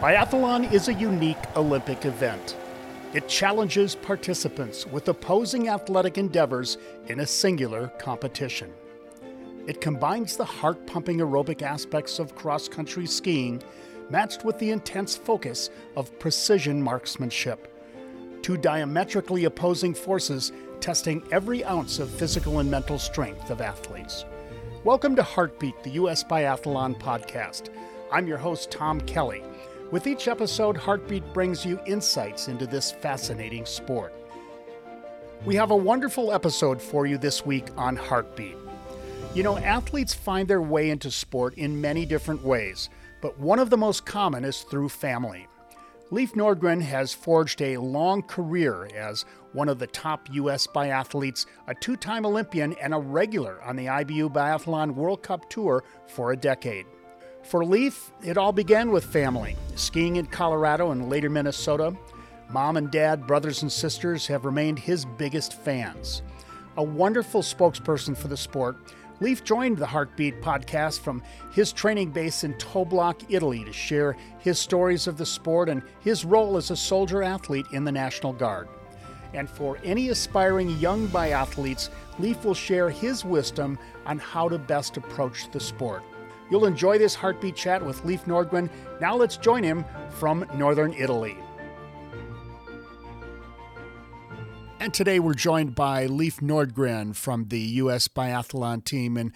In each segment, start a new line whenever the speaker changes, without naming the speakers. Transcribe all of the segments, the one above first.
Biathlon is a unique Olympic event. It challenges participants with opposing athletic endeavors in a singular competition. It combines the heart pumping aerobic aspects of cross country skiing matched with the intense focus of precision marksmanship. Two diametrically opposing forces testing every ounce of physical and mental strength of athletes. Welcome to Heartbeat, the U.S. Biathlon podcast. I'm your host, Tom Kelly. With each episode, Heartbeat brings you insights into this fascinating sport. We have a wonderful episode for you this week on Heartbeat. You know, athletes find their way into sport in many different ways, but one of the most common is through family. Leif Nordgren has forged a long career as one of the top U.S. biathletes, a two time Olympian, and a regular on the IBU Biathlon World Cup Tour for a decade. For Leif, it all began with family. Skiing in Colorado and later Minnesota, mom and dad, brothers and sisters have remained his biggest fans. A wonderful spokesperson for the sport, Leif joined the Heartbeat podcast from his training base in Toblach, Italy, to share his stories of the sport and his role as a soldier athlete in the National Guard. And for any aspiring young biathletes, Leif will share his wisdom on how to best approach the sport. You'll enjoy this heartbeat chat with Leif Nordgren. Now let's join him from northern Italy. And today we're joined by Leif Nordgren from the U.S. Biathlon team. And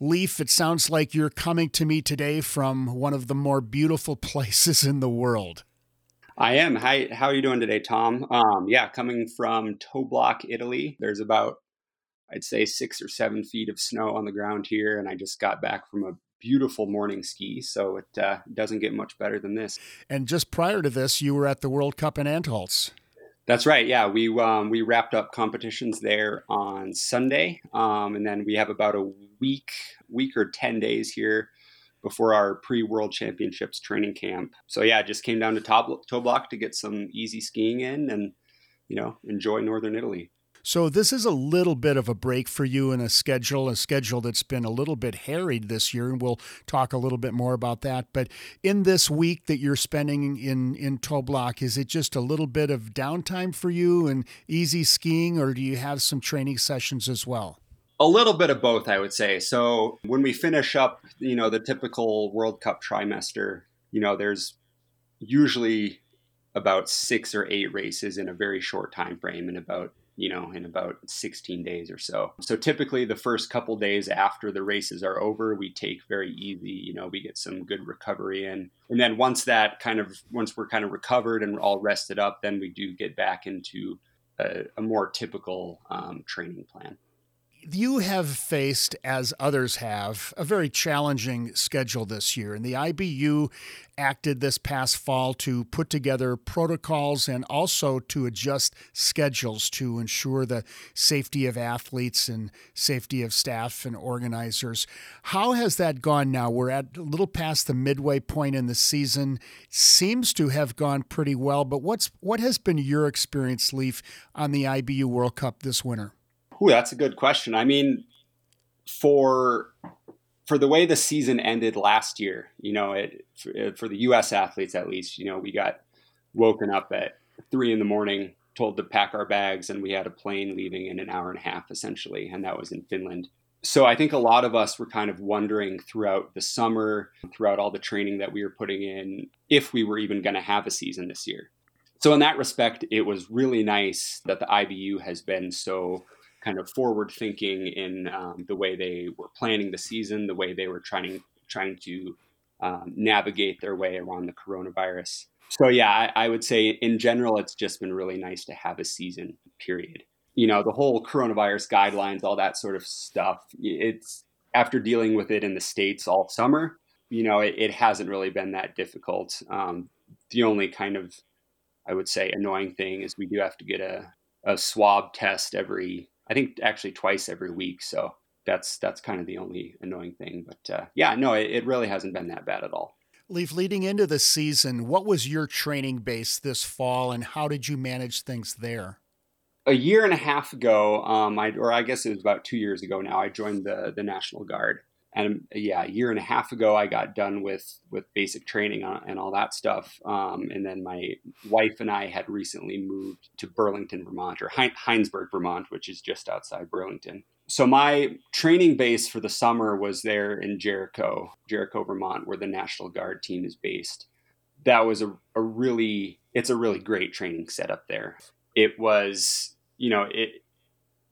Leif, it sounds like you're coming to me today from one of the more beautiful places in the world.
I am. Hi, how are you doing today, Tom? Um, yeah, coming from Toblach, Italy. There's about, I'd say, six or seven feet of snow on the ground here, and I just got back from a beautiful morning ski, so it uh, doesn't get much better than this.
And just prior to this, you were at the World Cup in Antholz.
That's right. Yeah, we um, we wrapped up competitions there on Sunday, um, and then we have about a week, week or ten days here before our pre-World Championships training camp. So yeah, just came down to Toblach to get some easy skiing in, and you know enjoy Northern Italy.
So this is a little bit of a break for you in a schedule, a schedule that's been a little bit harried this year, and we'll talk a little bit more about that. But in this week that you're spending in in Toblach, is it just a little bit of downtime for you and easy skiing, or do you have some training sessions as well?
A little bit of both, I would say. So when we finish up, you know, the typical World Cup trimester, you know, there's usually about six or eight races in a very short time frame and about you know, in about 16 days or so. So typically the first couple days after the races are over, we take very easy, you know, we get some good recovery in. And then once that kind of, once we're kind of recovered and all rested up, then we do get back into a, a more typical um, training plan
you have faced, as others have, a very challenging schedule this year. And the IBU acted this past fall to put together protocols and also to adjust schedules to ensure the safety of athletes and safety of staff and organizers. How has that gone now? We're at a little past the midway point in the season. Seems to have gone pretty well, but what's what has been your experience, Leif, on the IBU World Cup this winter?
Ooh, that's a good question. I mean, for for the way the season ended last year, you know, it for, for, the U.S. athletes at least, you know, we got woken up at three in the morning, told to pack our bags, and we had a plane leaving in an hour and a half, essentially, and that was in Finland. So I think a lot of us were kind of wondering throughout the summer, throughout all the training that we were putting in, if we were even going to have a season this year. So in that respect, it was really nice that the IBU has been so kind of forward thinking in um, the way they were planning the season, the way they were trying trying to um, navigate their way around the coronavirus. So yeah, I, I, would say in general, it's just been really nice to have a season. Period. You know, the whole coronavirus guidelines, all that sort of stuff. It's after dealing with it in the states all summer. You know, it, it hasn't really been that difficult. Um, the only kind of, I would say, annoying thing is we do have to get a, a swab test every I think actually twice every week. So that's that's kind of the only annoying thing. But uh, yeah, no, it, it really hasn't been that bad at all.
Leif, leading into the season, what was your training base this fall, and how did you manage things there?
A year and a half ago, um, I, or I guess it was about two years ago now, I joined the the National Guard, and yeah, a year and a half ago, I got done with with basic training and all that stuff. Um, and then my wife and I had recently moved to Burlington, Vermont, or Hinesburg, Vermont, which is just outside Burlington. So my training base for the summer was there in Jericho, Jericho, Vermont, where the National Guard team is based. That was a, a really, it's a really great training setup there. It was, you know, it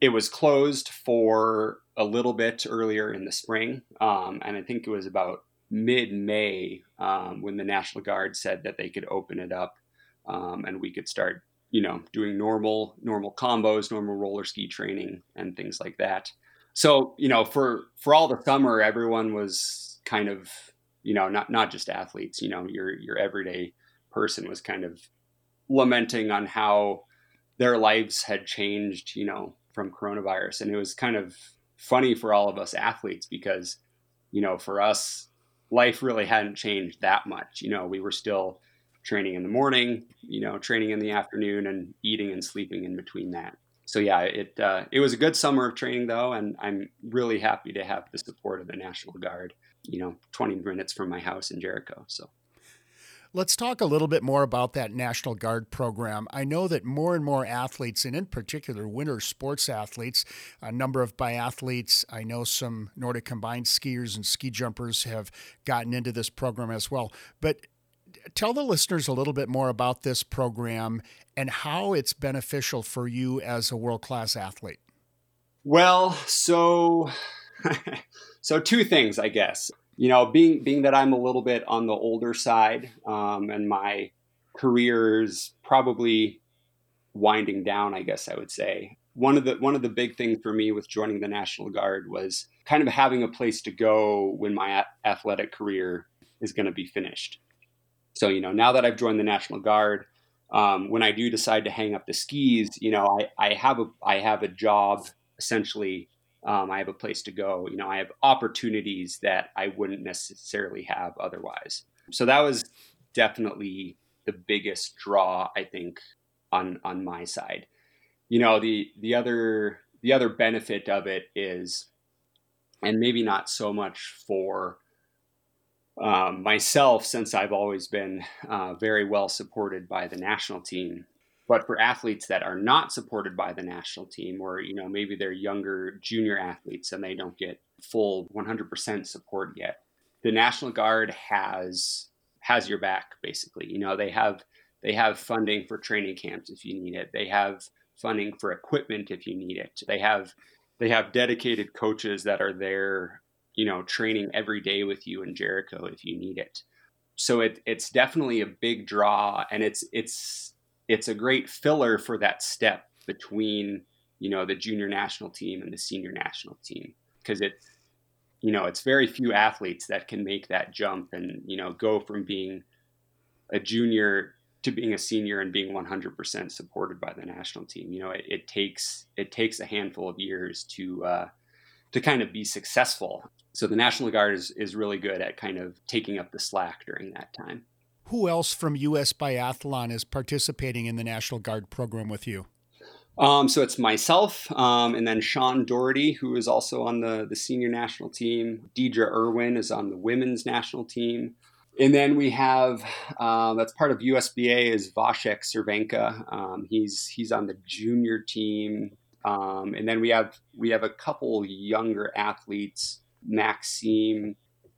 it was closed for a little bit earlier in the spring, um, and I think it was about mid-May um, when the National Guard said that they could open it up um, and we could start, you know, doing normal normal combos, normal roller ski training, and things like that. So, you know, for for all the summer, everyone was kind of, you know, not not just athletes. You know, your your everyday person was kind of lamenting on how their lives had changed. You know, from coronavirus. And it was kind of funny for all of us athletes because, you know, for us, life really hadn't changed that much. You know, we were still training in the morning, you know, training in the afternoon and eating and sleeping in between that. So yeah, it uh, it was a good summer of training though, and I'm really happy to have the support of the National Guard. You know, 20 minutes from my house in Jericho. So
Let's talk a little bit more about that National Guard program. I know that more and more athletes, and in particular winter sports athletes, a number of biathletes, I know some Nordic combined skiers and ski jumpers have gotten into this program as well. But tell the listeners a little bit more about this program and how it's beneficial for you as a world class athlete.
Well, so so two things, I guess you know, being being that I'm a little bit on the older side, um, and my career is probably winding down, I guess I would say. One of the one of the big things for me with joining the National Guard was kind of having a place to go when my a- athletic career is going to be finished. So, you know, now that I've joined the National Guard, um, when I do decide to hang up the skis, you know, I, I have a I have a job essentially um, I have a place to go. You know, I have opportunities that I wouldn't necessarily have otherwise. So that was definitely the biggest draw, I think, on on my side. You know, the the other the other benefit of it is, and maybe not so much for um, myself, since I've always been uh, very well supported by the national team. But for athletes that are not supported by the national team, or you know maybe they're younger junior athletes and they don't get full 100% support yet, the National Guard has has your back basically. You know they have they have funding for training camps if you need it. They have funding for equipment if you need it. They have they have dedicated coaches that are there, you know, training every day with you in Jericho if you need it. So it, it's definitely a big draw, and it's it's it's a great filler for that step between you know the junior national team and the senior national team. Because it's you know it's very few athletes that can make that jump and you know go from being a junior to being a senior and being 100% supported by the national team. You know it, it takes it takes a handful of years to uh, to kind of be successful. So the national guard is, is really good at kind of taking up the slack during that time
who else from U.S. Biathlon is participating in the National Guard program with you?
Um, so it's myself, um, and then Sean Doherty, who is also on the, the senior national team. Deedra Irwin is on the women's national team. And then we have uh, that's part of USBA is Vasek Cervenka. Um, he's he's on the junior team. Um, and then we have we have a couple younger athletes, Maxime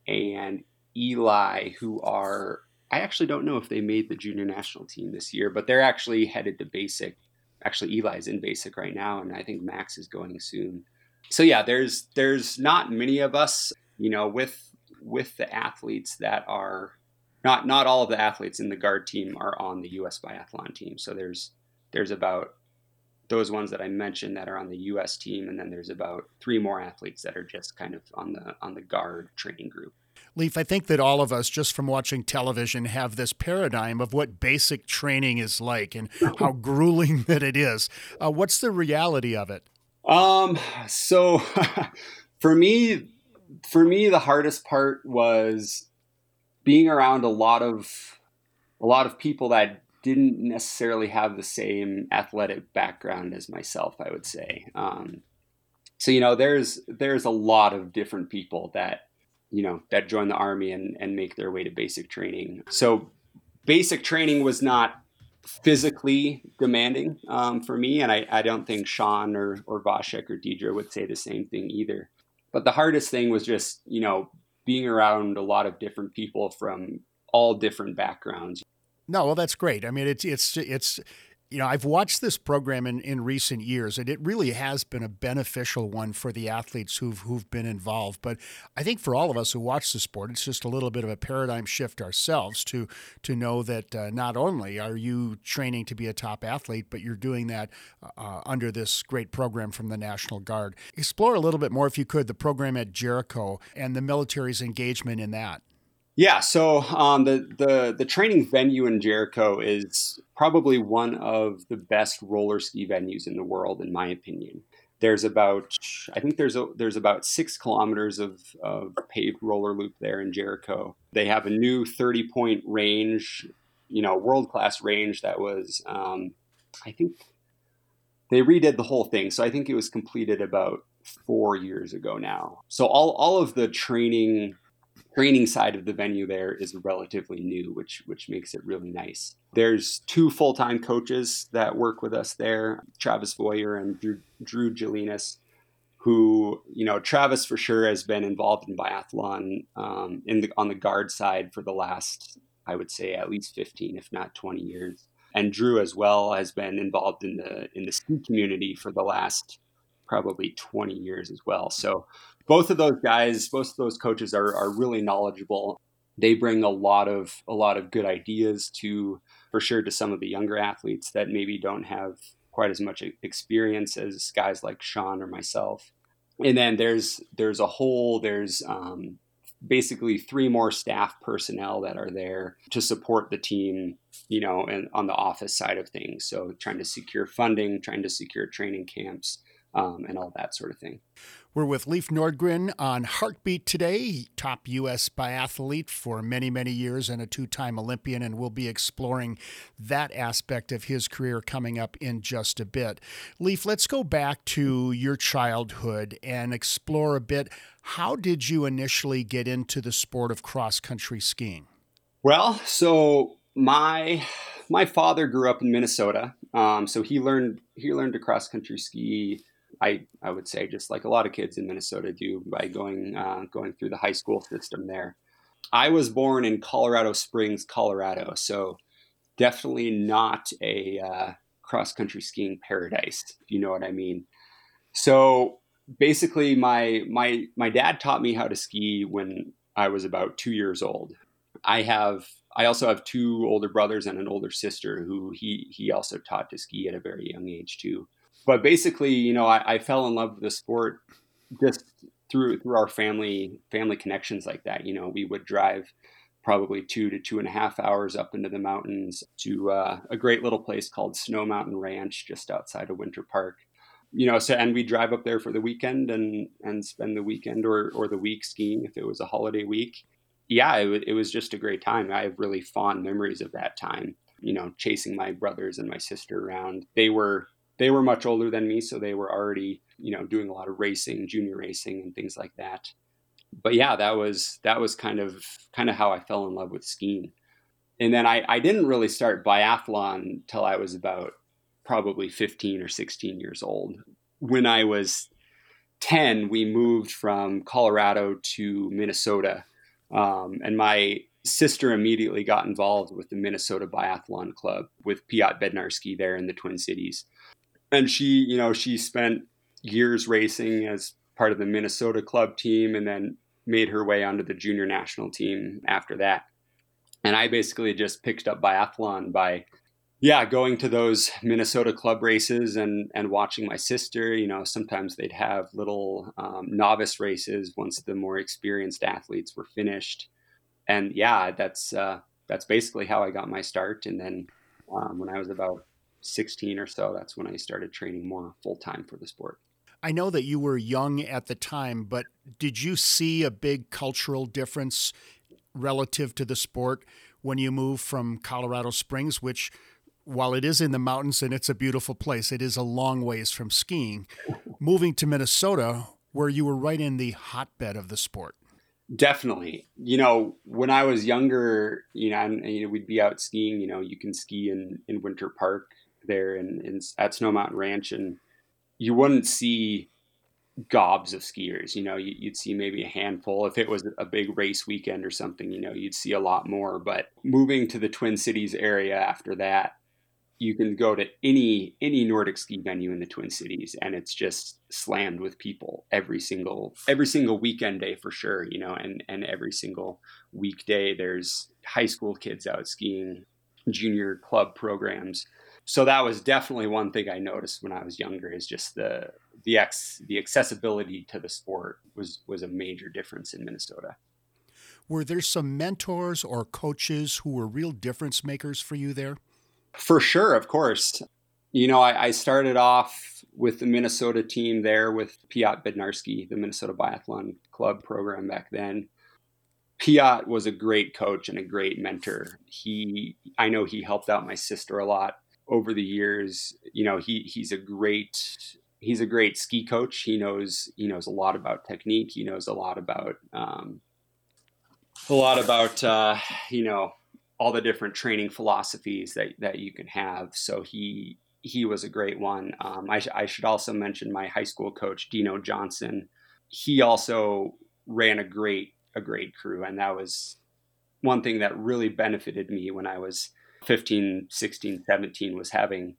and Eli, who are I actually don't know if they made the junior national team this year, but they're actually headed to basic. Actually, Eli's in basic right now, and I think Max is going soon. So yeah, there's there's not many of us, you know, with with the athletes that are not not all of the athletes in the guard team are on the U.S. biathlon team. So there's there's about those ones that I mentioned that are on the U.S. team, and then there's about three more athletes that are just kind of on the on the guard training group.
Leif, I think that all of us, just from watching television, have this paradigm of what basic training is like and how grueling that it is. Uh, what's the reality of it?
Um, so for me, for me, the hardest part was being around a lot of a lot of people that didn't necessarily have the same athletic background as myself. I would say. Um, so you know, there's there's a lot of different people that you know, that join the army and, and make their way to basic training. So basic training was not physically demanding um, for me. And I, I don't think Sean or, or Vasek or Deedra would say the same thing either. But the hardest thing was just, you know, being around a lot of different people from all different backgrounds.
No, well, that's great. I mean, it's it's it's you know, I've watched this program in, in recent years, and it really has been a beneficial one for the athletes who've who've been involved. But I think for all of us who watch the sport, it's just a little bit of a paradigm shift ourselves to to know that uh, not only are you training to be a top athlete, but you're doing that uh, under this great program from the National Guard. Explore a little bit more, if you could, the program at Jericho and the military's engagement in that.
Yeah, so um, the the the training venue in Jericho is probably one of the best roller ski venues in the world, in my opinion. There's about I think there's a, there's about six kilometers of, of paved roller loop there in Jericho. They have a new 30 point range, you know, world class range that was um, I think they redid the whole thing. So I think it was completed about four years ago now. So all all of the training training side of the venue there is relatively new, which which makes it really nice. There's two full time coaches that work with us there, Travis Boyer and Drew, Drew Gelinas, who you know Travis for sure has been involved in biathlon um, in the on the guard side for the last I would say at least 15, if not 20 years. And Drew as well has been involved in the in the ski community for the last probably 20 years as well. So both of those guys, both of those coaches are, are really knowledgeable. They bring a lot of a lot of good ideas to for sure to some of the younger athletes that maybe don't have quite as much experience as guys like Sean or myself. And then there's there's a whole there's um, basically three more staff personnel that are there to support the team, you know, and on the office side of things. So trying to secure funding, trying to secure training camps, um, and all that sort of thing.
We're with Leif Nordgren on Heartbeat today, top U.S. biathlete for many, many years and a two time Olympian, and we'll be exploring that aspect of his career coming up in just a bit. Leif, let's go back to your childhood and explore a bit. How did you initially get into the sport of cross country skiing?
Well, so my my father grew up in Minnesota, um, so he learned he learned to cross country ski I I would say just like a lot of kids in Minnesota do by going uh, going through the high school system there. I was born in Colorado Springs, Colorado, so definitely not a uh, cross country skiing paradise, if you know what I mean. So basically, my my my dad taught me how to ski when I was about two years old. I have I also have two older brothers and an older sister who he he also taught to ski at a very young age too but basically, you know, I, I fell in love with the sport just through through our family family connections like that. You know, we would drive probably two to two and a half hours up into the mountains to uh, a great little place called Snow Mountain Ranch just outside of Winter Park. You know, so and we drive up there for the weekend and and spend the weekend or or the week skiing if it was a holiday week. Yeah, it, w- it was just a great time. I have really fond memories of that time. You know, chasing my brothers and my sister around. They were they were much older than me, so they were already, you know, doing a lot of racing, junior racing, and things like that. But yeah, that was that was kind of kind of how I fell in love with skiing. And then I, I didn't really start biathlon till I was about probably 15 or 16 years old. When I was 10, we moved from Colorado to Minnesota. Um, and my sister immediately got involved with the Minnesota Biathlon Club with Piotr Bednarski there in the Twin Cities and she, you know, she spent years racing as part of the Minnesota club team and then made her way onto the junior national team after that. And I basically just picked up biathlon by yeah, going to those Minnesota club races and and watching my sister. You know, sometimes they'd have little um, novice races once the more experienced athletes were finished. And yeah, that's uh, that's basically how I got my start. And then um, when I was about 16 or so, that's when I started training more full time for the sport.
I know that you were young at the time, but did you see a big cultural difference relative to the sport when you moved from Colorado Springs, which, while it is in the mountains and it's a beautiful place, it is a long ways from skiing, moving to Minnesota, where you were right in the hotbed of the sport?
Definitely. You know, when I was younger, you know, and, and, you know, we'd be out skiing. You know, you can ski in in Winter Park there in, in at Snow Mountain Ranch, and you wouldn't see gobs of skiers. You know, you, would see maybe a handful. If it was a big race weekend or something, you know, you'd see a lot more. But moving to the Twin Cities area after that, you can go to any any Nordic ski venue in the Twin Cities, and it's just slammed with people every single every single weekend day for sure. You know, and and every single weekday there's high school kids out skiing, junior club programs. So that was definitely one thing I noticed when I was younger is just the the ex the accessibility to the sport was was a major difference in Minnesota.
Were there some mentors or coaches who were real difference makers for you there?
For sure, of course. You know, I, I started off with the Minnesota team there with Piotr Bednarski, the Minnesota Biathlon Club program back then. Piotr was a great coach and a great mentor. He, I know he helped out my sister a lot over the years. You know, he he's a great he's a great ski coach. He knows he knows a lot about technique. He knows a lot about um, a lot about uh, you know all the different training philosophies that, that you can have. So he he was a great one. Um, I, I should also mention my high school coach Dino Johnson. He also ran a great a great crew, and that was one thing that really benefited me when I was 15, 16, 17 was having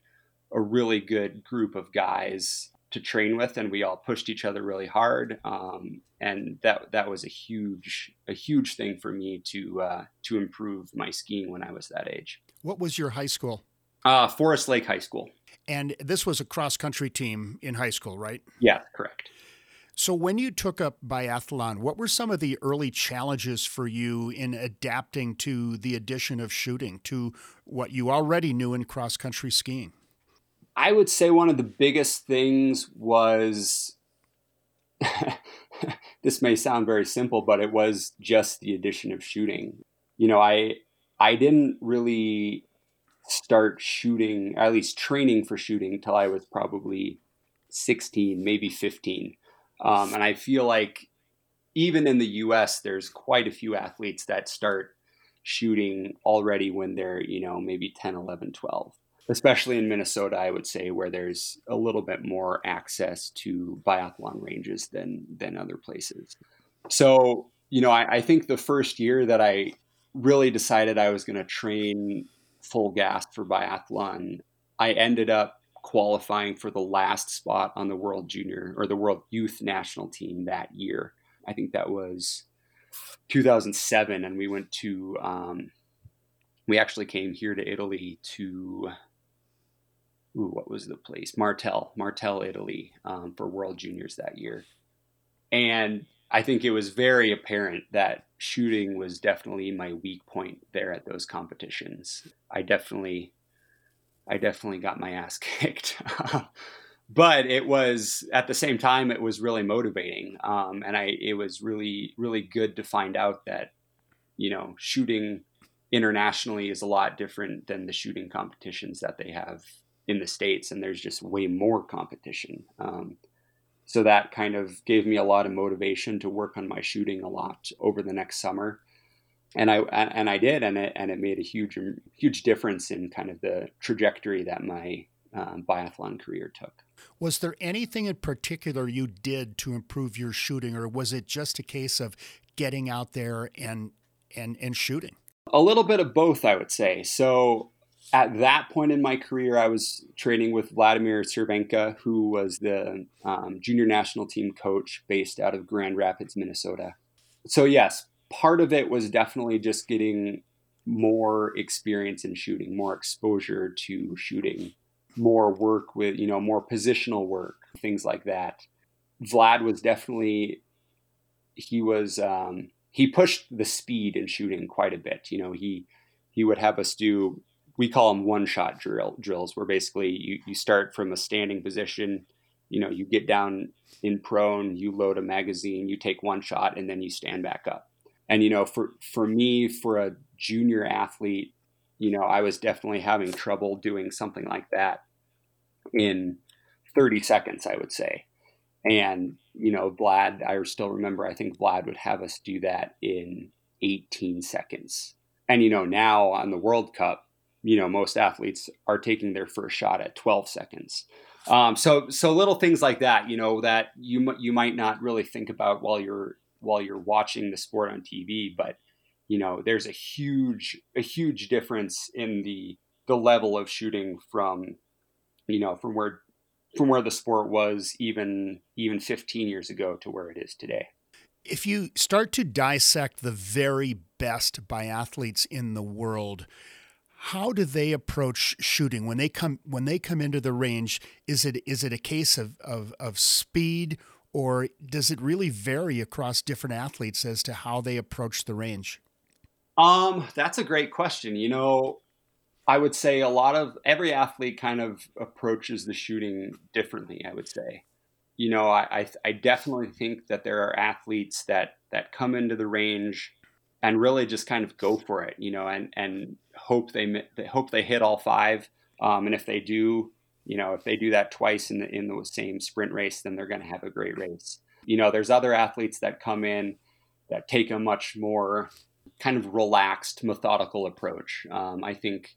a really good group of guys to train with, and we all pushed each other really hard. Um, and that that was a huge a huge thing for me to uh, to improve my skiing when I was that age.
What was your high school?
Uh, Forest Lake High School.
And this was a cross country team in high school, right?
Yeah, correct.
So, when you took up biathlon, what were some of the early challenges for you in adapting to the addition of shooting to what you already knew in cross country skiing?
I would say one of the biggest things was this may sound very simple, but it was just the addition of shooting. You know, I I didn't really start shooting, at least training for shooting, until I was probably 16, maybe 15. Um, and I feel like even in the US, there's quite a few athletes that start shooting already when they're, you know, maybe 10, 11, 12 especially in Minnesota, I would say, where there's a little bit more access to biathlon ranges than than other places. So, you know, I, I think the first year that I really decided I was going to train full gas for biathlon, I ended up qualifying for the last spot on the World Junior or the World Youth National Team that year. I think that was 2007, and we went to. Um, we actually came here to Italy to ooh, what was the place? Martell, Martell, Italy, um, for World Juniors that year. And I think it was very apparent that shooting was definitely my weak point there at those competitions. I definitely, I definitely got my ass kicked. but it was at the same time it was really motivating um, and i it was really really good to find out that you know shooting internationally is a lot different than the shooting competitions that they have in the states, and there's just way more competition. Um, so that kind of gave me a lot of motivation to work on my shooting a lot over the next summer, and I and I did, and it and it made a huge huge difference in kind of the trajectory that my um, biathlon career took.
Was there anything in particular you did to improve your shooting, or was it just a case of getting out there and and and shooting?
A little bit of both, I would say. So at that point in my career, I was training with Vladimir Cervenka, who was the um, junior national team coach based out of Grand Rapids, Minnesota. So, yes, part of it was definitely just getting more experience in shooting, more exposure to shooting, more work with, you know, more positional work, things like that. Vlad was definitely, he was, um, he pushed the speed in shooting quite a bit. You know, he, he would have us do we call them one shot drill drills where basically you, you start from a standing position you know you get down in prone you load a magazine you take one shot and then you stand back up and you know for for me for a junior athlete you know i was definitely having trouble doing something like that in 30 seconds i would say And, you know, Vlad, I still remember, I think Vlad would have us do that in 18 seconds. And, you know, now on the World Cup, you know, most athletes are taking their first shot at 12 seconds. Um, so, so little things like that, you know, that you you might not really think about while you're while you're watching the sport on TV, but you know, there's a huge a huge difference in the the level of shooting from, you know, from where from where the sport was even even 15 years ago to where it is today.
If you start to dissect the very best biathletes in the world, how do they approach shooting when they come when they come into the range? Is it is it a case of, of, of speed or does it really vary across different athletes as to how they approach the range?
Um, that's a great question. You know, I would say a lot of every athlete kind of approaches the shooting differently. I would say, you know, I, I, I definitely think that there are athletes that that come into the range and really just kind of go for it, you know, and and hope they, they hope they hit all five. Um, and if they do, you know, if they do that twice in the in the same sprint race, then they're going to have a great race. You know, there's other athletes that come in that take a much more kind of relaxed, methodical approach. Um, I think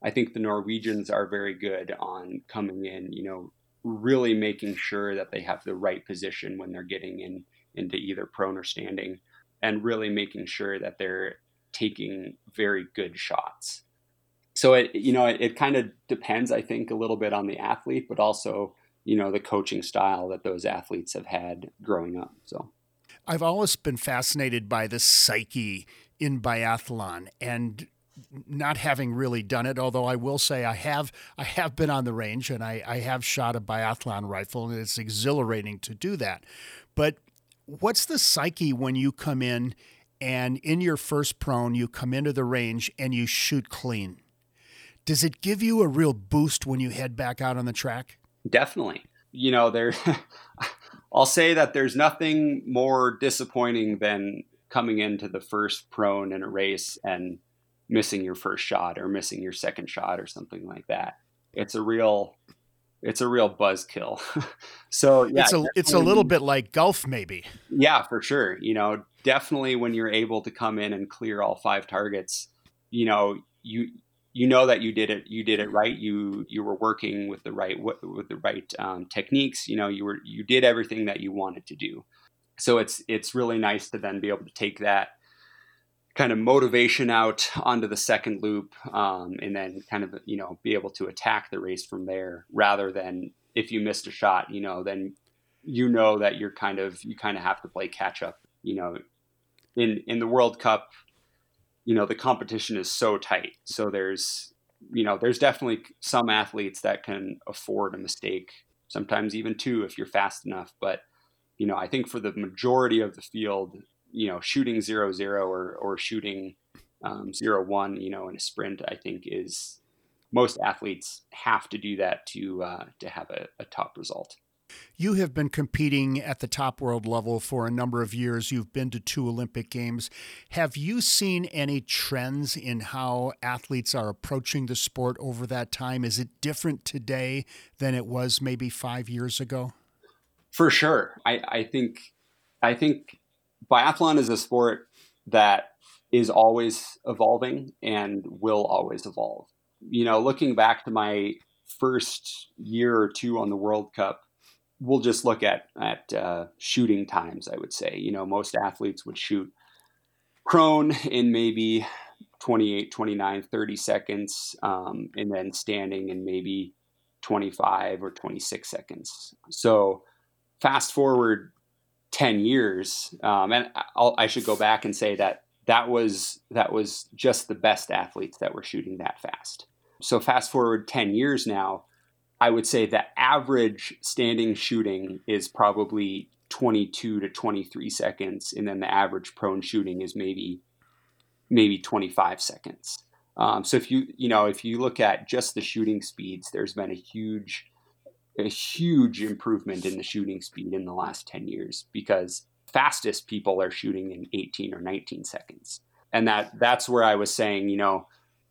I think the Norwegians are very good on coming in, you know, really making sure that they have the right position when they're getting in into either prone or standing, and really making sure that they're taking very good shots. So it you know it, it kind of depends, I think, a little bit on the athlete, but also you know the coaching style that those athletes have had growing up. So.
I've always been fascinated by the psyche in biathlon and not having really done it, although I will say I have I have been on the range and I, I have shot a biathlon rifle and it's exhilarating to do that. But what's the psyche when you come in and in your first prone you come into the range and you shoot clean? Does it give you a real boost when you head back out on the track?
Definitely. You know, there I'll say that there's nothing more disappointing than coming into the first prone in a race and missing your first shot or missing your second shot or something like that. It's a real it's a real buzzkill. so yeah,
it's a it's a little bit like golf, maybe.
Yeah, for sure. You know, definitely when you're able to come in and clear all five targets, you know, you you know that you did it you did it right. You you were working with the right with the right um, techniques. You know, you were you did everything that you wanted to do. So it's it's really nice to then be able to take that kind of motivation out onto the second loop um, and then kind of you know be able to attack the race from there rather than if you missed a shot you know then you know that you're kind of you kind of have to play catch up you know in in the world cup you know the competition is so tight so there's you know there's definitely some athletes that can afford a mistake sometimes even two if you're fast enough but you know i think for the majority of the field you know, shooting zero zero or or shooting um, zero one, you know, in a sprint, I think is most athletes have to do that to uh, to have a, a top result.
You have been competing at the top world level for a number of years. You've been to two Olympic Games. Have you seen any trends in how athletes are approaching the sport over that time? Is it different today than it was maybe five years ago?
For sure. I, I think I think biathlon is a sport that is always evolving and will always evolve. You know, looking back to my first year or two on the World Cup, we'll just look at at uh, shooting times. I would say, you know, most athletes would shoot prone in maybe 28, 29, 30 seconds, um, and then standing in maybe 25 or 26 seconds. So fast forward 10 years um, and I'll, i should go back and say that that was that was just the best athletes that were shooting that fast so fast forward 10 years now i would say the average standing shooting is probably 22 to 23 seconds and then the average prone shooting is maybe maybe 25 seconds um, so if you you know if you look at just the shooting speeds there's been a huge a huge improvement in the shooting speed in the last 10 years because fastest people are shooting in 18 or 19 seconds. And that that's where I was saying, you know,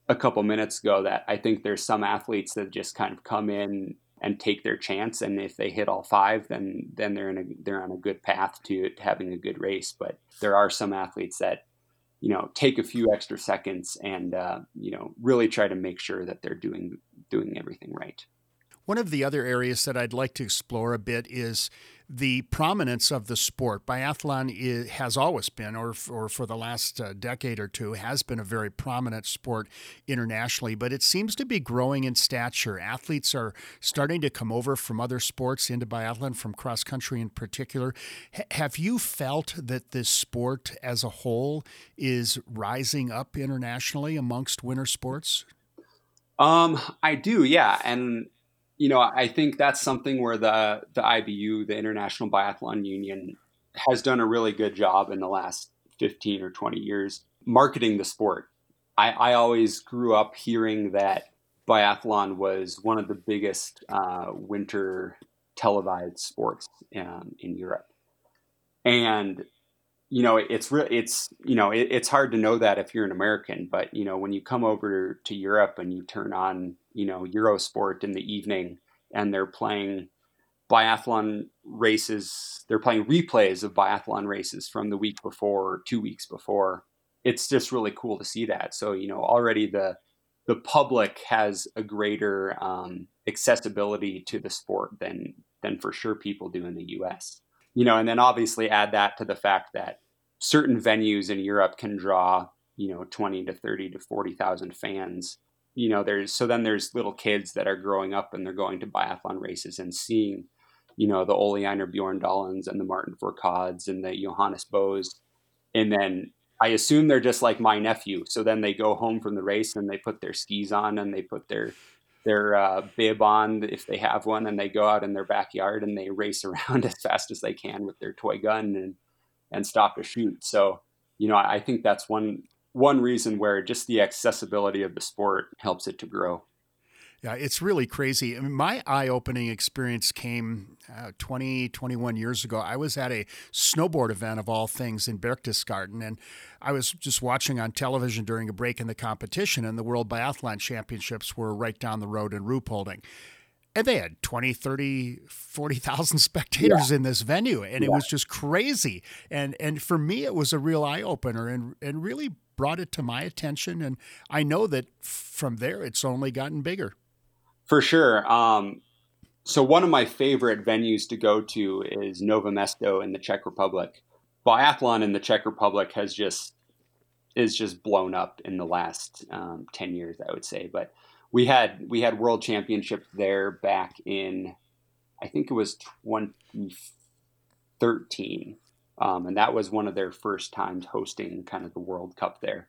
a couple minutes ago that I think there's some athletes that just kind of come in and take their chance. And if they hit all five, then then they're in a they're on a good path to, to having a good race. But there are some athletes that you know take a few extra seconds and uh, you know really try to make sure that they're doing doing everything right.
One of the other areas that I'd like to explore a bit is the prominence of the sport. Biathlon is, has always been, or, or for the last uh, decade or two, has been a very prominent sport internationally, but it seems to be growing in stature. Athletes are starting to come over from other sports into biathlon, from cross country in particular. H- have you felt that this sport as a whole is rising up internationally amongst winter sports?
Um, I do, yeah, and you know, I think that's something where the the IBU, the International Biathlon Union, has done a really good job in the last 15 or 20 years marketing the sport. I, I always grew up hearing that biathlon was one of the biggest uh, winter televised sports um, in Europe, and you know it's real it's you know it, it's hard to know that if you're an American, but you know when you come over to Europe and you turn on you know Eurosport in the evening and they're playing biathlon races. They're playing replays of biathlon races from the week before or two weeks before. It's just really cool to see that. So you know already the the public has a greater um, accessibility to the sport than than for sure people do in the U.S. You know, and then obviously add that to the fact that certain venues in Europe can draw you know 20 to 30 to 40 thousand fans. You know there's so then there's little kids that are growing up and they're going to biathlon races and seeing you know the Ole Einar Bjorndalens and the Martin Fourcades and the Johannes Boes and then I assume they're just like my nephew. So then they go home from the race and they put their skis on and they put their their uh, bib on if they have one and they go out in their backyard and they race around as fast as they can with their toy gun and and stop to shoot so you know I think that's one one reason where just the accessibility of the sport helps it to grow.
Yeah, it's really crazy. I mean, my eye opening experience came uh, 20, 21 years ago. I was at a snowboard event of all things in Berchtesgaden, and I was just watching on television during a break in the competition, and the World Biathlon Championships were right down the road in Ruhpolding. And they had 20, 30, 40,000 spectators yeah. in this venue, and yeah. it was just crazy. And and for me, it was a real eye opener and, and really brought it to my attention, and I know that from there it's only gotten bigger.
For sure. Um, so one of my favorite venues to go to is Nové Mesto in the Czech Republic. Biathlon in the Czech Republic has just is just blown up in the last um, ten years, I would say. But we had we had world championships there back in, I think it was 2013, um, and that was one of their first times hosting kind of the World Cup there.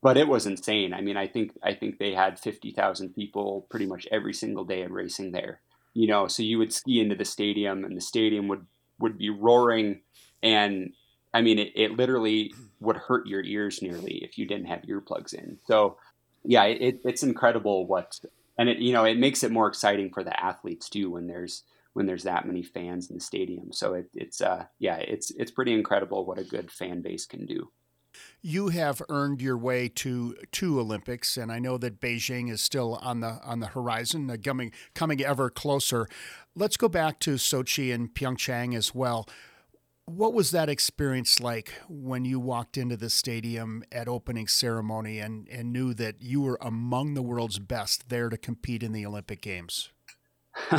But it was insane. I mean, I think I think they had fifty thousand people pretty much every single day of racing there. You know, so you would ski into the stadium, and the stadium would would be roaring, and I mean, it, it literally would hurt your ears nearly if you didn't have earplugs in. So, yeah, it, it's incredible what, and it you know it makes it more exciting for the athletes too when there's when there's that many fans in the stadium. So it, it's uh, yeah, it's it's pretty incredible what a good fan base can do.
You have earned your way to two Olympics, and I know that Beijing is still on the on the horizon, uh, coming coming ever closer. Let's go back to Sochi and Pyeongchang as well. What was that experience like when you walked into the stadium at opening ceremony and, and knew that you were among the world's best there to compete in the Olympic Games?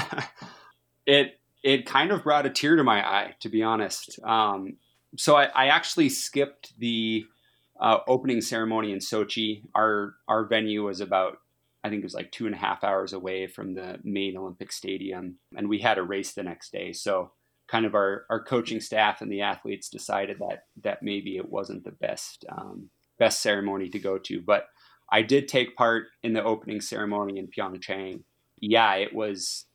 it it kind of brought a tear to my eye, to be honest. Um, so I, I, actually skipped the uh, opening ceremony in Sochi. Our our venue was about I think it was like two and a half hours away from the main Olympic stadium, and we had a race the next day. So kind of our, our coaching staff and the athletes decided that that maybe it wasn't the best um, best ceremony to go to. But I did take part in the opening ceremony in Pyeongchang. Yeah, it was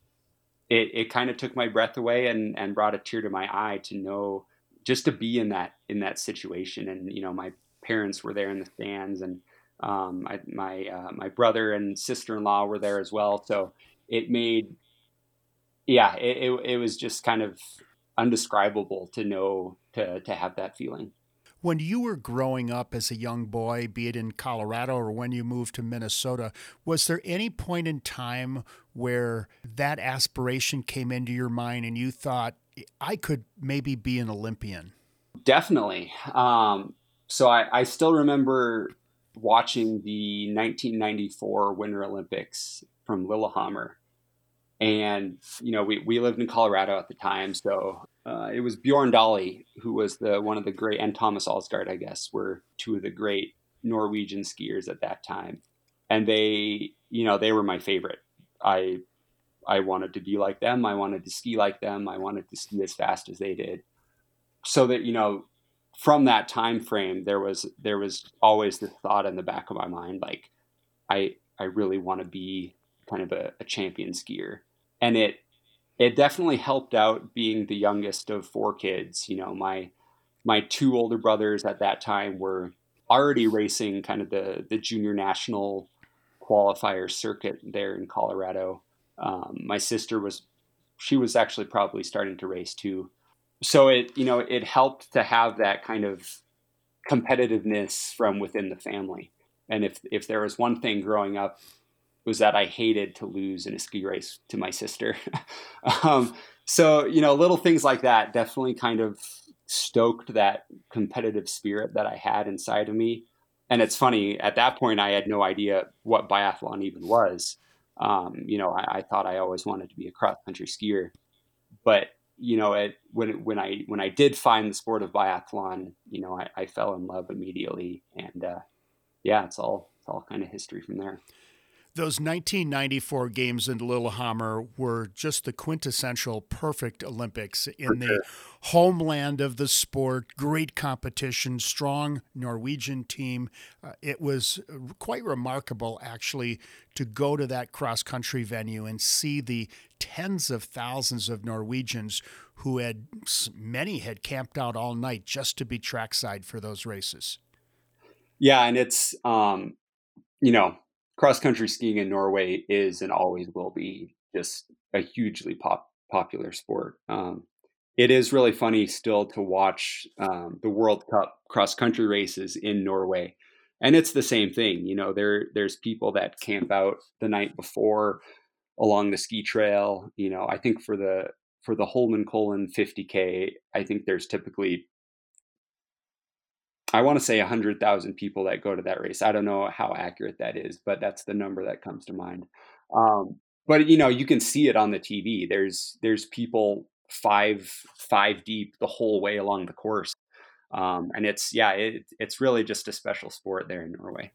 it, it kind of took my breath away and, and brought a tear to my eye to know just to be in that in that situation and you know my parents were there in the stands and um, I, my uh, my brother and sister in law were there as well so it made yeah it, it, it was just kind of undescribable to know to to have that feeling
When you were growing up as a young boy, be it in Colorado or when you moved to Minnesota, was there any point in time where that aspiration came into your mind and you thought, I could maybe be an Olympian?
Definitely. Um, so I, I still remember watching the 1994 Winter Olympics from Lillehammer. And, you know, we, we lived in Colorado at the time. So uh, it was Bjorn Daehlie, who was the one of the great, and Thomas Alsgaard, I guess, were two of the great Norwegian skiers at that time. And they, you know, they were my favorite. I, I wanted to be like them. I wanted to ski like them. I wanted to ski as fast as they did. So that, you know, from that time frame, there was, there was always the thought in the back of my mind, like, I, I really want to be kind of a, a champion skier. And it, it definitely helped out being the youngest of four kids. You know, my my two older brothers at that time were already racing kind of the the junior national qualifier circuit there in Colorado. Um, my sister was she was actually probably starting to race too. So it you know it helped to have that kind of competitiveness from within the family. And if if there was one thing growing up was that I hated to lose in a ski race to my sister. um, so, you know, little things like that definitely kind of stoked that competitive spirit that I had inside of me. And it's funny, at that point, I had no idea what biathlon even was. Um, you know, I, I, thought I always wanted to be a cross country skier. But, you know, it, when, when I, when I did find the sport of biathlon, you know, I, I fell in love immediately. And, uh, yeah, it's all, it's all kind of history from there.
Those 1994 games in Lillehammer were just the quintessential perfect Olympics in the homeland of the sport. Great competition, strong Norwegian team. Uh, it was quite remarkable, actually, to go to that cross country venue and see the tens of thousands of Norwegians who had, many had camped out all night just to be trackside for those races.
Yeah, and it's, um, you know, cross country skiing in Norway is and always will be just a hugely pop, popular sport. Um, it is really funny still to watch um, the World Cup cross country races in Norway, and it's the same thing. You know, there there's people that camp out the night before along the ski trail. You know, I think for the for the Holmenkollen 50k, I think there's typically I want to say 100,000 people that go to that race. I don't know how accurate that is, but that's the number that comes to mind. Um, but you know, you can see it on the TV. There's there's people five five deep the whole way along the course, um, and it's yeah, it, it's really just a special sport there in Norway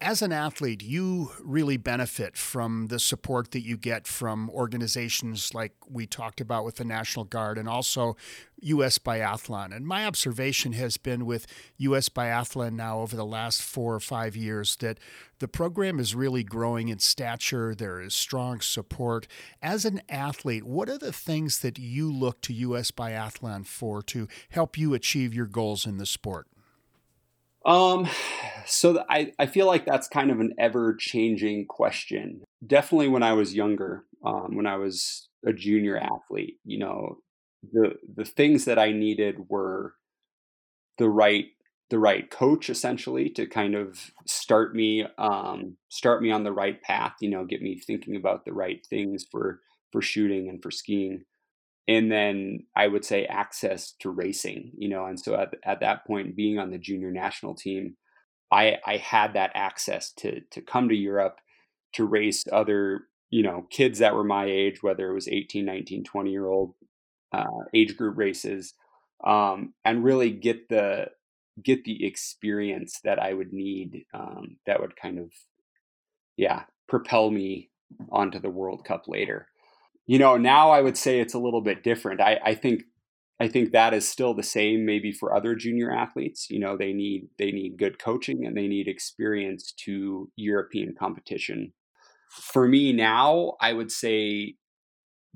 as an athlete, you really benefit from the support that you get from organizations like we talked about with the National Guard and also U.S. Biathlon. And my observation has been with U.S. Biathlon now over the last four or five years that the program is really growing in stature. There is strong support. As an athlete, what are the things that you look to U.S. Biathlon for to help you achieve your goals in the sport?
Um, so I, I feel like that's kind of an ever changing question. Definitely when I was younger, um, when I was a junior athlete, you know, the the things that I needed were the right the right coach essentially to kind of start me um, start me on the right path. You know, get me thinking about the right things for for shooting and for skiing and then I would say access to racing, you know. And so at, at that point, being on the junior national team, I I had that access to to come to Europe to race other you know kids that were my age, whether it was 18, 19, 20 year old uh, age group races, um, and really get the get the experience that I would need um, that would kind of yeah propel me onto the World Cup later you know, now I would say it's a little bit different. I, I think I think that is still the same maybe for other junior athletes. You know, they need they need good coaching and they need experience to European competition. For me now, I would say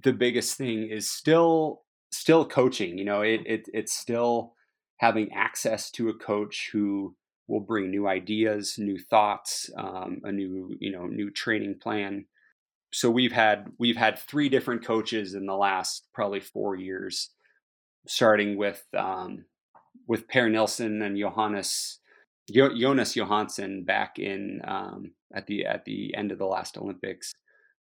the biggest thing is still still coaching. You know, it, it it's still having access to a coach who will bring new ideas, new thoughts, um, a new you know new training plan so we've had we've had three different coaches in the last probably four years, starting with um, with Per Nilsson and Johannes Jonas Johansson back in um, at the at the end of the last Olympics.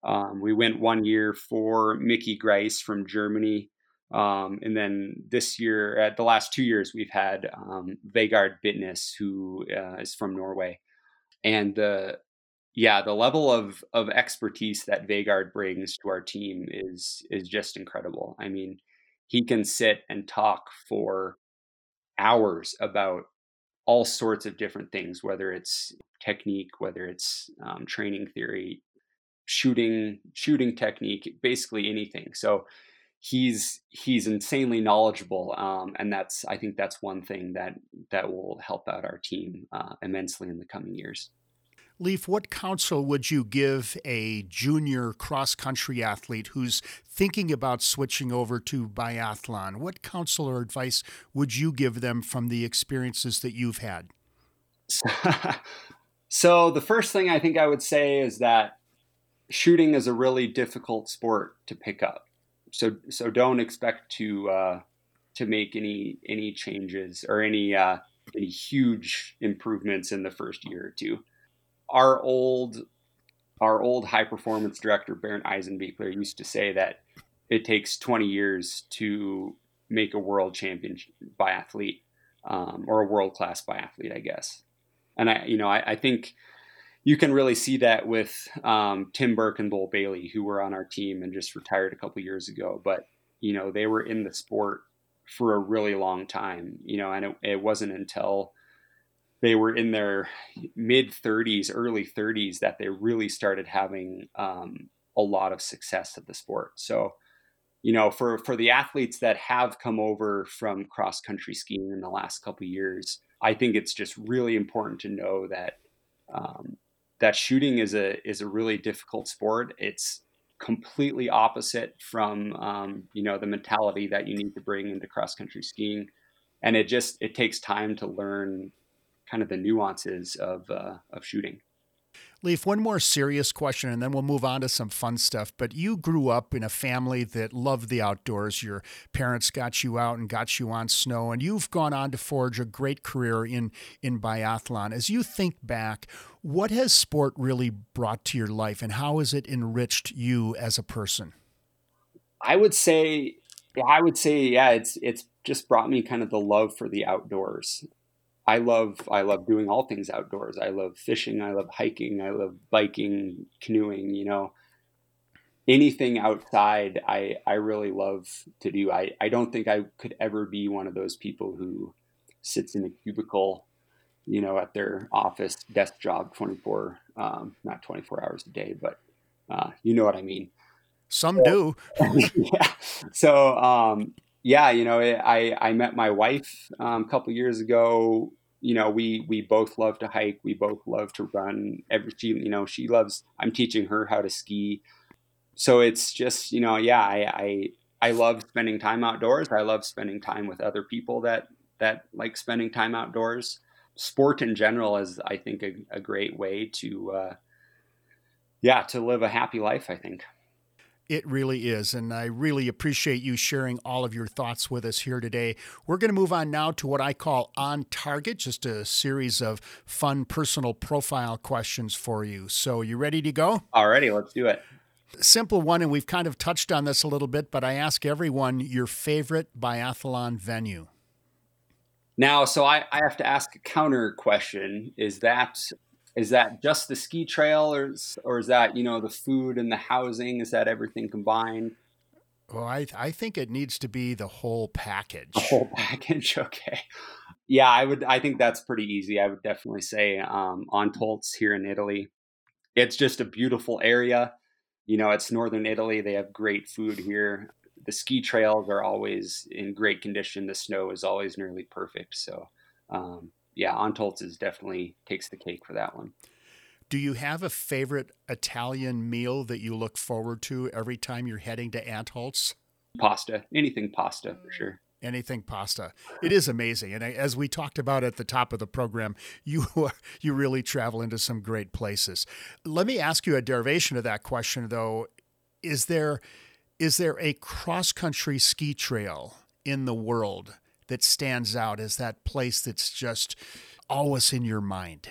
Um, we went one year for Mickey Greis from Germany, um, and then this year, at the last two years, we've had um, Vegard Bitnes, who uh, is from Norway, and the yeah, the level of of expertise that Vegard brings to our team is is just incredible. I mean, he can sit and talk for hours about all sorts of different things, whether it's technique, whether it's um, training theory, shooting shooting technique, basically anything. So he's he's insanely knowledgeable, um, and that's I think that's one thing that that will help out our team uh, immensely in the coming years.
Leif, what counsel would you give a junior cross country athlete who's thinking about switching over to biathlon? What counsel or advice would you give them from the experiences that you've had?
so, the first thing I think I would say is that shooting is a really difficult sport to pick up. So, so don't expect to uh, to make any any changes or any uh, any huge improvements in the first year or two our old our old high performance director Bernd Eisenbichler used to say that it takes 20 years to make a world champion biathlete um, or a world class biathlete, I guess. And I, you know, I, I think you can really see that with um, Tim Burke and Lowell Bailey, who were on our team and just retired a couple years ago. But you know, they were in the sport for a really long time. You know, and it, it wasn't until they were in their mid 30s, early 30s that they really started having um, a lot of success at the sport. So, you know, for for the athletes that have come over from cross country skiing in the last couple years, I think it's just really important to know that um, that shooting is a is a really difficult sport. It's completely opposite from um, you know the mentality that you need to bring into cross country skiing, and it just it takes time to learn kind of the nuances of uh, of shooting.
Leif, one more serious question, and then we'll move on to some fun stuff. But you grew up in a family that loved the outdoors. Your parents got you out and got you on snow, and you've gone on to forge a great career in, in biathlon. As you think back, what has sport really brought to your life, and how has it enriched you as a person?
I would say, I would say, yeah, it's it's just brought me kind of the love for the outdoors. I love I love doing all things outdoors. I love fishing. I love hiking. I love biking, canoeing. You know, anything outside, I I really love to do. I I don't think I could ever be one of those people who sits in a cubicle, you know, at their office desk job twenty four, um, not twenty four hours a day, but uh, you know what I mean.
Some so, do.
yeah. So um, yeah, you know, I I met my wife um, a couple years ago you know, we we both love to hike. We both love to run. Every she, you know, she loves. I'm teaching her how to ski. So it's just, you know, yeah, I, I I love spending time outdoors. I love spending time with other people that that like spending time outdoors. Sport in general is, I think, a, a great way to, uh, yeah, to live a happy life. I think.
It really is. And I really appreciate you sharing all of your thoughts with us here today. We're going to move on now to what I call On Target, just a series of fun personal profile questions for you. So, you ready to go?
Alrighty, let's do it.
Simple one, and we've kind of touched on this a little bit, but I ask everyone your favorite biathlon venue.
Now, so I, I have to ask a counter question. Is that is that just the ski trail or, or is that you know the food and the housing? Is that everything combined?
Well i, I think it needs to be the whole package. The
whole package okay. Yeah i would i think that's pretty easy. I would definitely say um, Antholz here in italy. It's just a beautiful area. You know it's northern italy. They have great food here. The ski trails are always in great condition. The snow is always nearly perfect so um, yeah, Antholz is definitely takes the cake for that one.
Do you have a favorite Italian meal that you look forward to every time you're heading to Antholz?
Pasta, anything pasta for sure.
Anything pasta. It is amazing, and as we talked about at the top of the program, you you really travel into some great places. Let me ask you a derivation of that question, though. Is there is there a cross country ski trail in the world that stands out as that place that's just always in your mind?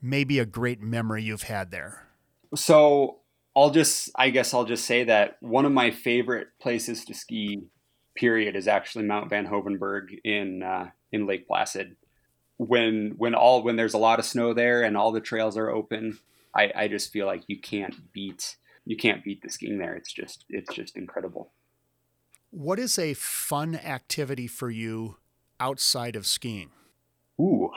Maybe a great memory you've had there.
So I'll just, I guess I'll just say that one of my favorite places to ski, period, is actually Mount Van Hoevenberg in uh, in Lake Placid. When when all when there's a lot of snow there and all the trails are open, I, I just feel like you can't beat you can't beat the skiing there. It's just it's just incredible.
What is a fun activity for you outside of skiing?
Ooh,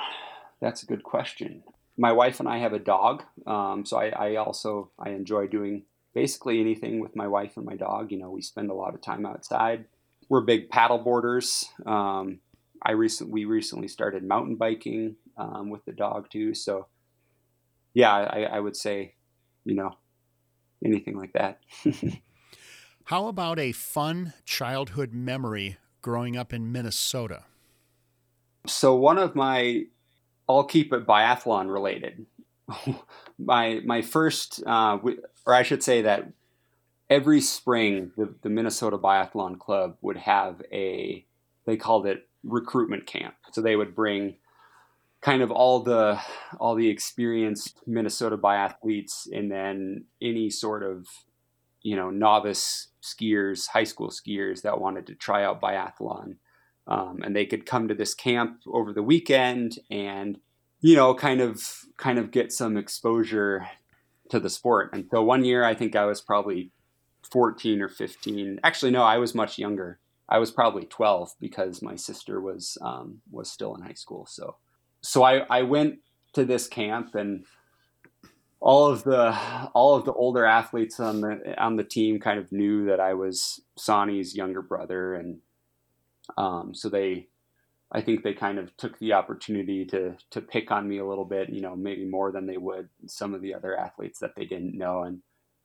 that's a good question my wife and I have a dog, um, so I, I, also I enjoy doing basically anything with my wife and my dog. You know, we spend a lot of time outside. We're big paddle boarders. Um, I recent we recently started mountain biking um, with the dog too. So, yeah, I, I would say, you know, anything like that.
How about a fun childhood memory growing up in Minnesota?
So one of my I'll keep it biathlon related. my my first, uh, or I should say that every spring the, the Minnesota Biathlon Club would have a they called it recruitment camp. So they would bring kind of all the all the experienced Minnesota biathletes and then any sort of you know novice skiers, high school skiers that wanted to try out biathlon. Um, and they could come to this camp over the weekend and you know kind of kind of get some exposure to the sport. And so one year i think i was probably 14 or 15 actually no i was much younger. I was probably 12 because my sister was um, was still in high school. So so i i went to this camp and all of the all of the older athletes on the on the team kind of knew that I was Sonny's younger brother, and um, so they, I think they kind of took the opportunity to to pick on me a little bit, you know, maybe more than they would some of the other athletes that they didn't know, and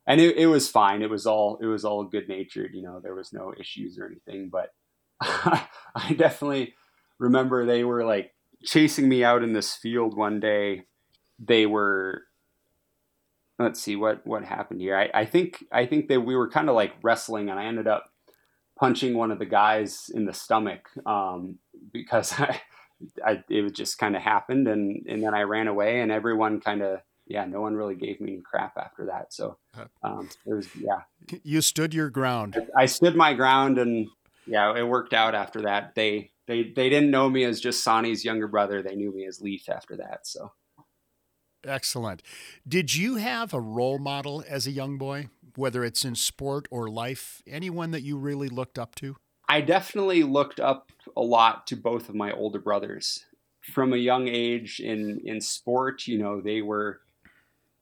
and it, it was fine. It was all it was all good natured, you know. There was no issues or anything, but I definitely remember they were like chasing me out in this field one day. They were let's see what what happened here. I, I think I think that we were kind of like wrestling, and I ended up punching one of the guys in the stomach um, because I, I, it just kind of happened, and and then I ran away, and everyone kind of yeah, no one really gave me any crap after that. So um, it was yeah.
You stood your ground.
I, I stood my ground, and yeah, it worked out after that. They they they didn't know me as just Sonny's younger brother. They knew me as Leif after that. So
excellent. Did you have a role model as a young boy? whether it's in sport or life? Anyone that you really looked up to?
I definitely looked up a lot to both of my older brothers. From a young age in in sport, you know, they were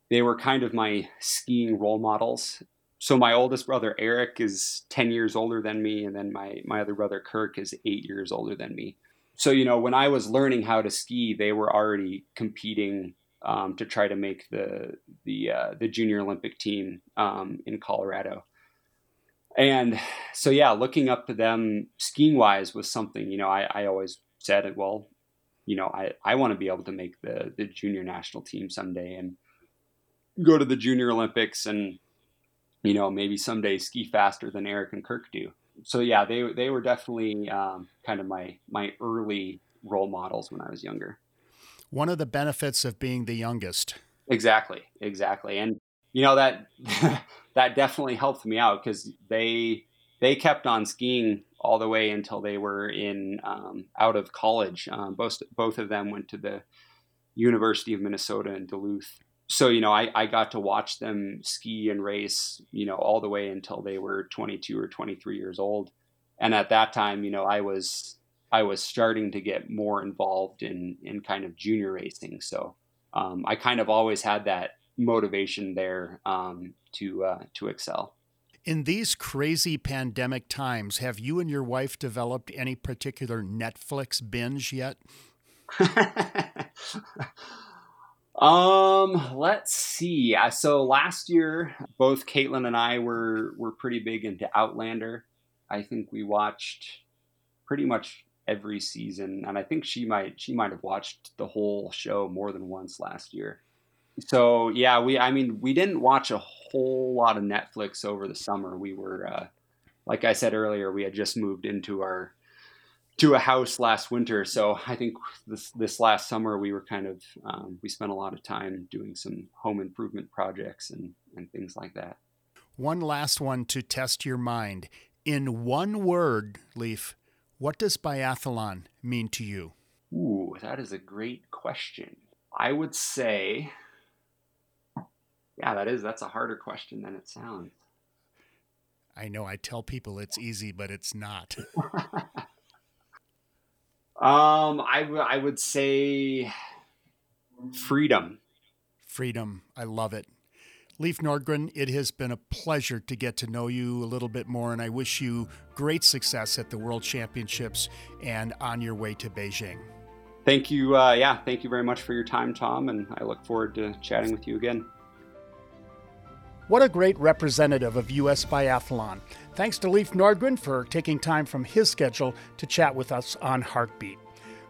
they were kind of my skiing role models. So my oldest brother Eric is 10 years older than me and then my my other brother Kirk is 8 years older than me. So you know, when I was learning how to ski, they were already competing um, to try to make the the uh, the junior Olympic team um, in Colorado. And so yeah, looking up to them skiing wise was something you know I, I always said well, you know I, I want to be able to make the the junior national team someday and go to the junior Olympics and you know maybe someday ski faster than Eric and Kirk do. So yeah, they they were definitely um, kind of my my early role models when I was younger
one of the benefits of being the youngest.
Exactly, exactly, and you know that that definitely helped me out because they they kept on skiing all the way until they were in um, out of college. Um, both both of them went to the University of Minnesota in Duluth. So you know, I, I got to watch them ski and race, you know, all the way until they were 22 or 23 years old. And at that time, you know, I was I was starting to get more involved in in kind of junior racing. So um, I kind of always had that motivation there um, to uh, to excel.
In these crazy pandemic times, have you and your wife developed any particular Netflix binge yet?
um, let's see. So last year, both Caitlin and I were were pretty big into Outlander. I think we watched pretty much every season, and I think she might she might have watched the whole show more than once last year. So yeah, we I mean we didn't watch a whole lot of Netflix over the summer. We were uh, like I said earlier, we had just moved into our to a house last winter. So I think this this last summer we were kind of um, we spent a lot of time doing some home improvement projects and and things like that.
One last one to test your mind. In one word, Leif, what does biathlon mean to you?
Ooh, that is a great question. I would say, yeah, that is that's a harder question than it sounds.
I know I tell people it's easy, but it's not.
um, I, w- I would say freedom.
Freedom. I love it. Leif Nordgren, it has been a pleasure to get to know you a little bit more, and I wish you great success at the World Championships and on your way to Beijing.
Thank you. Uh, yeah, thank you very much for your time, Tom, and I look forward to chatting with you again.
What a great representative of U.S. Biathlon. Thanks to Leif Nordgren for taking time from his schedule to chat with us on Heartbeat.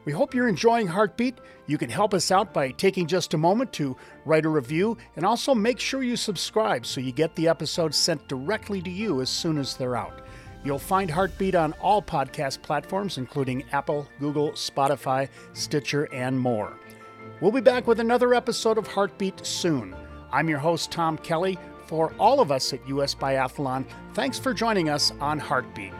We hope you're enjoying Heartbeat. You can help us out by taking just a moment to write a review and also make sure you subscribe so you get the episodes sent directly to you as soon as they're out. You'll find Heartbeat on all podcast platforms, including Apple, Google, Spotify, Stitcher, and more. We'll be back with another episode of Heartbeat soon. I'm your host, Tom Kelly. For all of us at US Biathlon, thanks for joining us on Heartbeat.